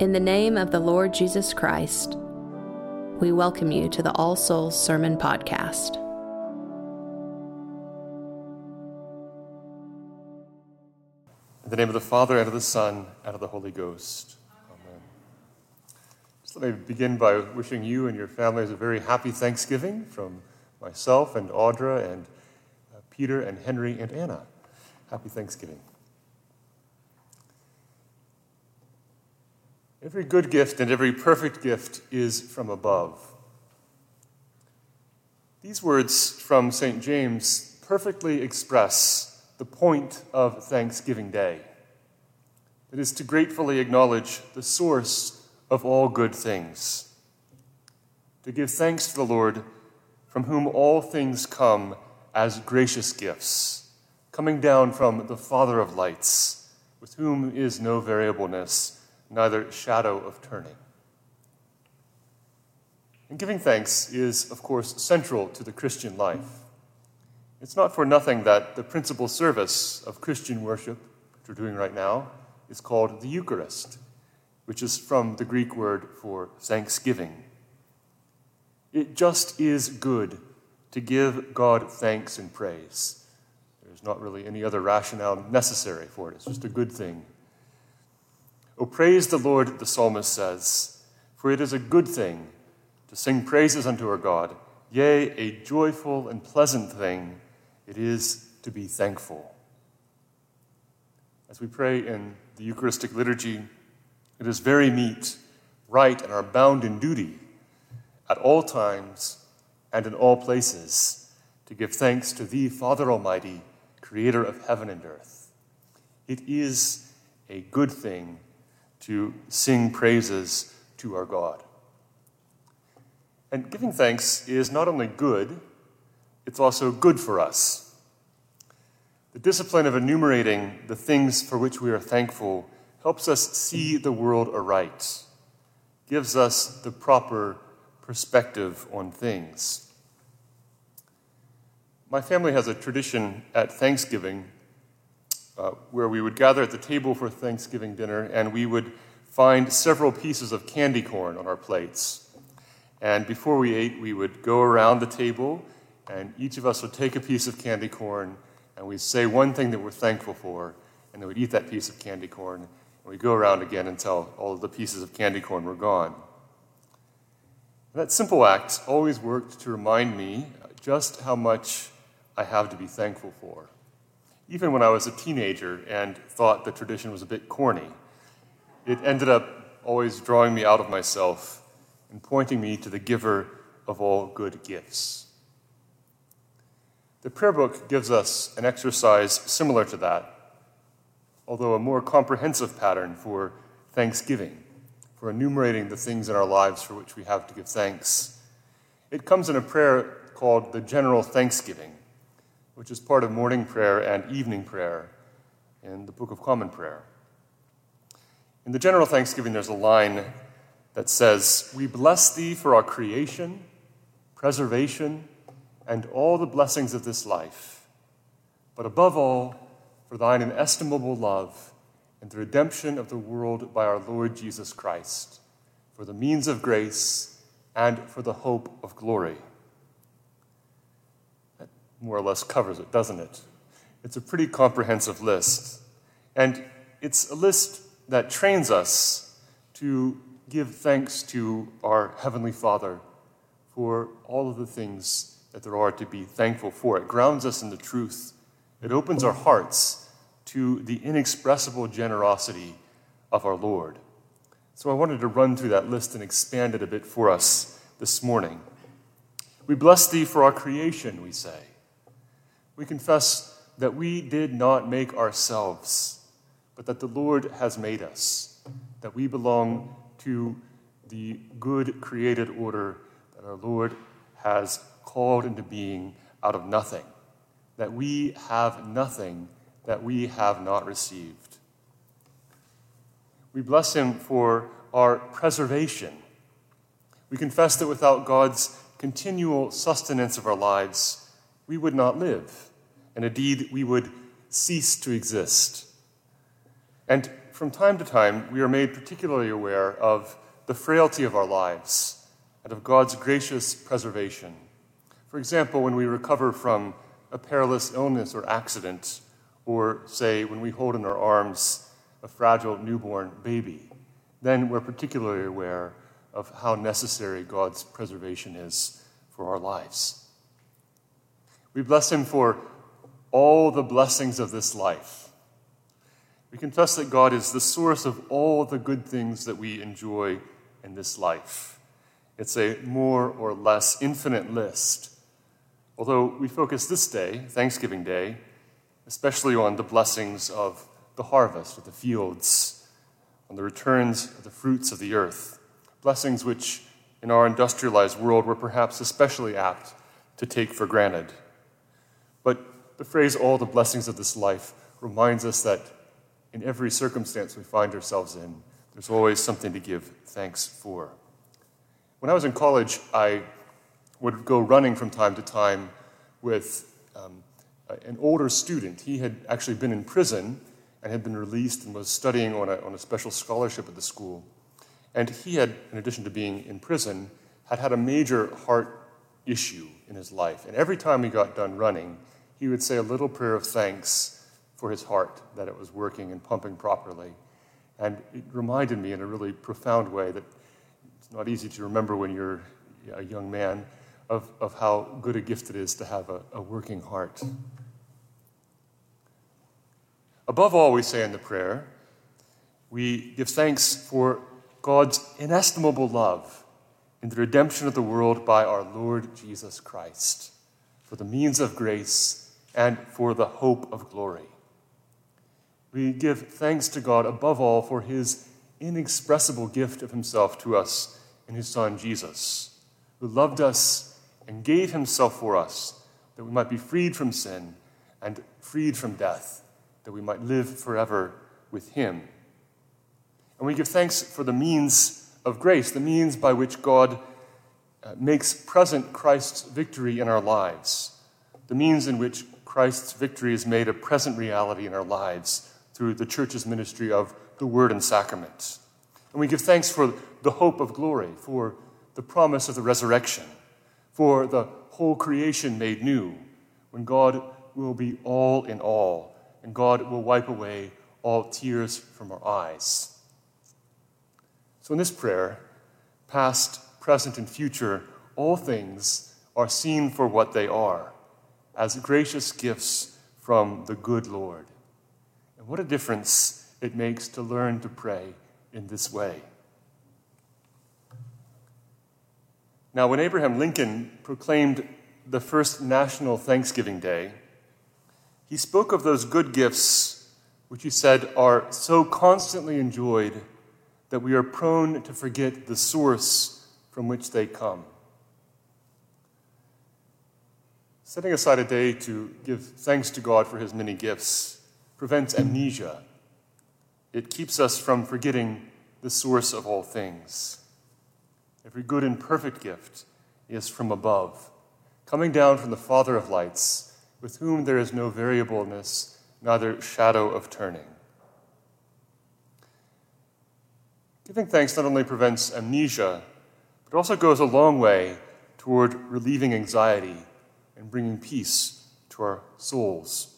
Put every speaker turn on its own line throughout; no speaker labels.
In the name of the Lord Jesus Christ, we welcome you to the All Souls Sermon Podcast.
In the name of the Father, and of the Son, and of the Holy Ghost. Amen. Just let me begin by wishing you and your families a very happy Thanksgiving from myself and Audra and uh, Peter and Henry and Anna. Happy Thanksgiving. Every good gift and every perfect gift is from above. These words from St. James perfectly express the point of Thanksgiving Day. It is to gratefully acknowledge the source of all good things, to give thanks to the Lord, from whom all things come as gracious gifts, coming down from the Father of lights, with whom is no variableness neither shadow of turning. And giving thanks is, of course, central to the Christian life. It's not for nothing that the principal service of Christian worship, which we're doing right now, is called the Eucharist, which is from the Greek word for thanksgiving. It just is good to give God thanks and praise. There's not really any other rationale necessary for it, it's just a good thing. Oh, praise the Lord, the psalmist says, for it is a good thing to sing praises unto our God. Yea, a joyful and pleasant thing it is to be thankful. As we pray in the Eucharistic liturgy, it is very meet, right, and our bound in duty at all times and in all places to give thanks to Thee, Father Almighty, Creator of heaven and earth. It is a good thing to sing praises to our God. And giving thanks is not only good, it's also good for us. The discipline of enumerating the things for which we are thankful helps us see the world aright, gives us the proper perspective on things. My family has a tradition at Thanksgiving uh, where we would gather at the table for Thanksgiving dinner and we would find several pieces of candy corn on our plates. And before we ate, we would go around the table and each of us would take a piece of candy corn and we'd say one thing that we're thankful for, and then we'd eat that piece of candy corn, and we'd go around again until all of the pieces of candy corn were gone. That simple act always worked to remind me just how much I have to be thankful for even when I was a teenager and thought the tradition was a bit corny. It ended up always drawing me out of myself and pointing me to the giver of all good gifts. The prayer book gives us an exercise similar to that, although a more comprehensive pattern for thanksgiving, for enumerating the things in our lives for which we have to give thanks. It comes in a prayer called the General Thanksgiving which is part of morning prayer and evening prayer in the Book of Common Prayer. In the general thanksgiving, there's a line that says, We bless thee for our creation, preservation, and all the blessings of this life, but above all, for thine inestimable love and the redemption of the world by our Lord Jesus Christ, for the means of grace and for the hope of glory more or less covers it, doesn't it? It's a pretty comprehensive list. And it's a list that trains us to give thanks to our Heavenly Father for all of the things that there are to be thankful for. It grounds us in the truth, it opens our hearts to the inexpressible generosity of our Lord. So I wanted to run through that list and expand it a bit for us this morning. We bless thee for our creation, we say. We confess that we did not make ourselves, but that the Lord has made us, that we belong to the good created order that our Lord has called into being out of nothing, that we have nothing that we have not received. We bless Him for our preservation. We confess that without God's continual sustenance of our lives, we would not live and indeed we would cease to exist. And from time to time, we are made particularly aware of the frailty of our lives and of God's gracious preservation. For example, when we recover from a perilous illness or accident, or say when we hold in our arms a fragile newborn baby, then we're particularly aware of how necessary God's preservation is for our lives. We bless Him for all the blessings of this life. We confess that God is the source of all the good things that we enjoy in this life. It's a more or less infinite list Although we focus this day, Thanksgiving Day, especially on the blessings of the harvest of the fields, on the returns of the fruits of the earth, blessings which in our industrialized world we're perhaps especially apt to take for granted. The phrase, all the blessings of this life, reminds us that in every circumstance we find ourselves in, there's always something to give thanks for. When I was in college, I would go running from time to time with um, an older student. He had actually been in prison and had been released and was studying on a, on a special scholarship at the school. And he had, in addition to being in prison, had had a major heart issue in his life. And every time he got done running, he would say a little prayer of thanks for his heart, that it was working and pumping properly. And it reminded me in a really profound way that it's not easy to remember when you're a young man of, of how good a gift it is to have a, a working heart. Above all, we say in the prayer, we give thanks for God's inestimable love in the redemption of the world by our Lord Jesus Christ, for the means of grace and for the hope of glory. We give thanks to God above all for his inexpressible gift of himself to us in his Son Jesus, who loved us and gave himself for us that we might be freed from sin and freed from death, that we might live forever with him. And we give thanks for the means of grace, the means by which God uh, makes present Christ's victory in our lives, the means in which Christ's victory is made a present reality in our lives through the church's ministry of the word and sacrament. And we give thanks for the hope of glory, for the promise of the resurrection, for the whole creation made new, when God will be all in all, and God will wipe away all tears from our eyes. So, in this prayer, past, present, and future, all things are seen for what they are, as gracious gifts from the good Lord. And what a difference it makes to learn to pray in this way. Now, when Abraham Lincoln proclaimed the first National Thanksgiving Day, he spoke of those good gifts which he said are so constantly enjoyed that we are prone to forget the source from which they come. Setting aside a day to give thanks to God for his many gifts prevents amnesia. It keeps us from forgetting the source of all things. Every good and perfect gift is from above, coming down from the Father of lights, with whom there is no variableness, neither shadow of turning. Giving thanks not only prevents amnesia, but also goes a long way toward relieving anxiety and bringing peace to our souls.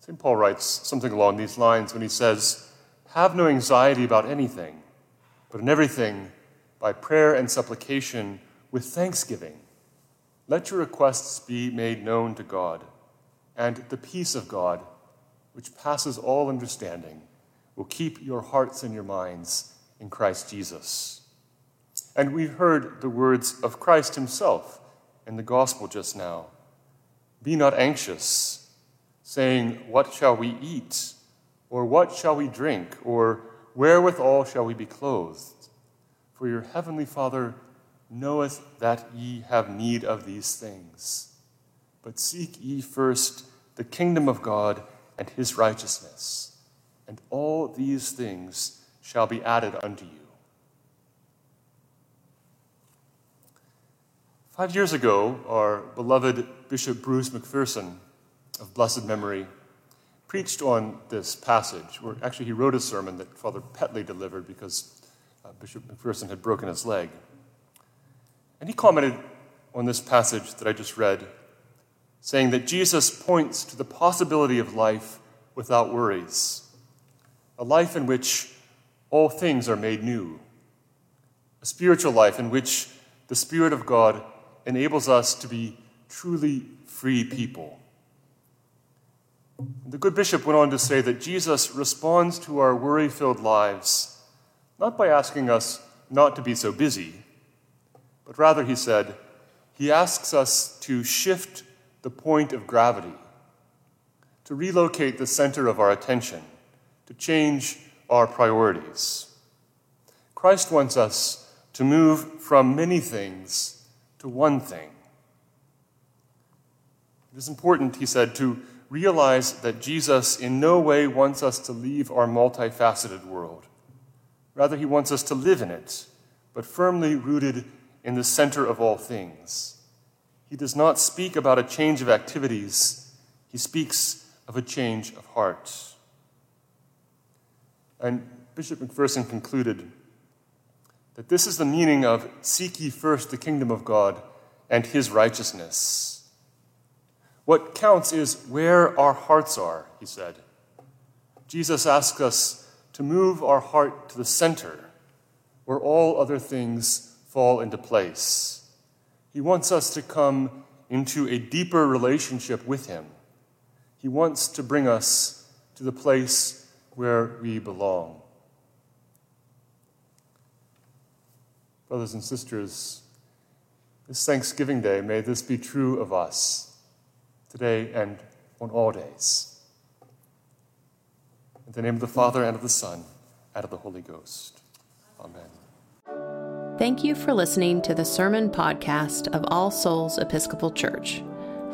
St. Paul writes something along these lines when he says, Have no anxiety about anything, but in everything, by prayer and supplication with thanksgiving. Let your requests be made known to God, and the peace of God, which passes all understanding, will keep your hearts and your minds in Christ Jesus. And we've heard the words of Christ himself in the gospel just now Be not anxious, saying, What shall we eat? Or what shall we drink? Or wherewithal shall we be clothed? For your heavenly Father knoweth that ye have need of these things. But seek ye first the kingdom of God and his righteousness, and all these things shall be added unto you. Five years ago, our beloved Bishop Bruce McPherson of blessed memory preached on this passage, or actually, he wrote a sermon that Father Petley delivered because uh, Bishop McPherson had broken his leg. And he commented on this passage that I just read, saying that Jesus points to the possibility of life without worries, a life in which all things are made new, a spiritual life in which the Spirit of God enables us to be truly free people. The good bishop went on to say that Jesus responds to our worry filled lives not by asking us not to be so busy, but rather, he said, he asks us to shift the point of gravity, to relocate the center of our attention, to change our priorities. Christ wants us to move from many things to one thing. It is important, he said, to realize that Jesus in no way wants us to leave our multifaceted world. Rather, he wants us to live in it, but firmly rooted in the center of all things. He does not speak about a change of activities, he speaks of a change of heart. And Bishop McPherson concluded that this is the meaning of seek ye first the kingdom of God and his righteousness. What counts is where our hearts are, he said. Jesus asks us to move our heart to the center, where all other things fall into place. He wants us to come into a deeper relationship with Him. He wants to bring us to the place where we belong. Brothers and sisters, this Thanksgiving Day, may this be true of us today and on all days. In the name of the Father, and of the Son, and of the Holy Ghost. Amen.
Thank you for listening to the sermon podcast of All Souls Episcopal Church.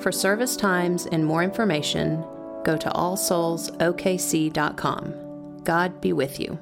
For service times and more information, go to allsoulsokc.com. God be with you.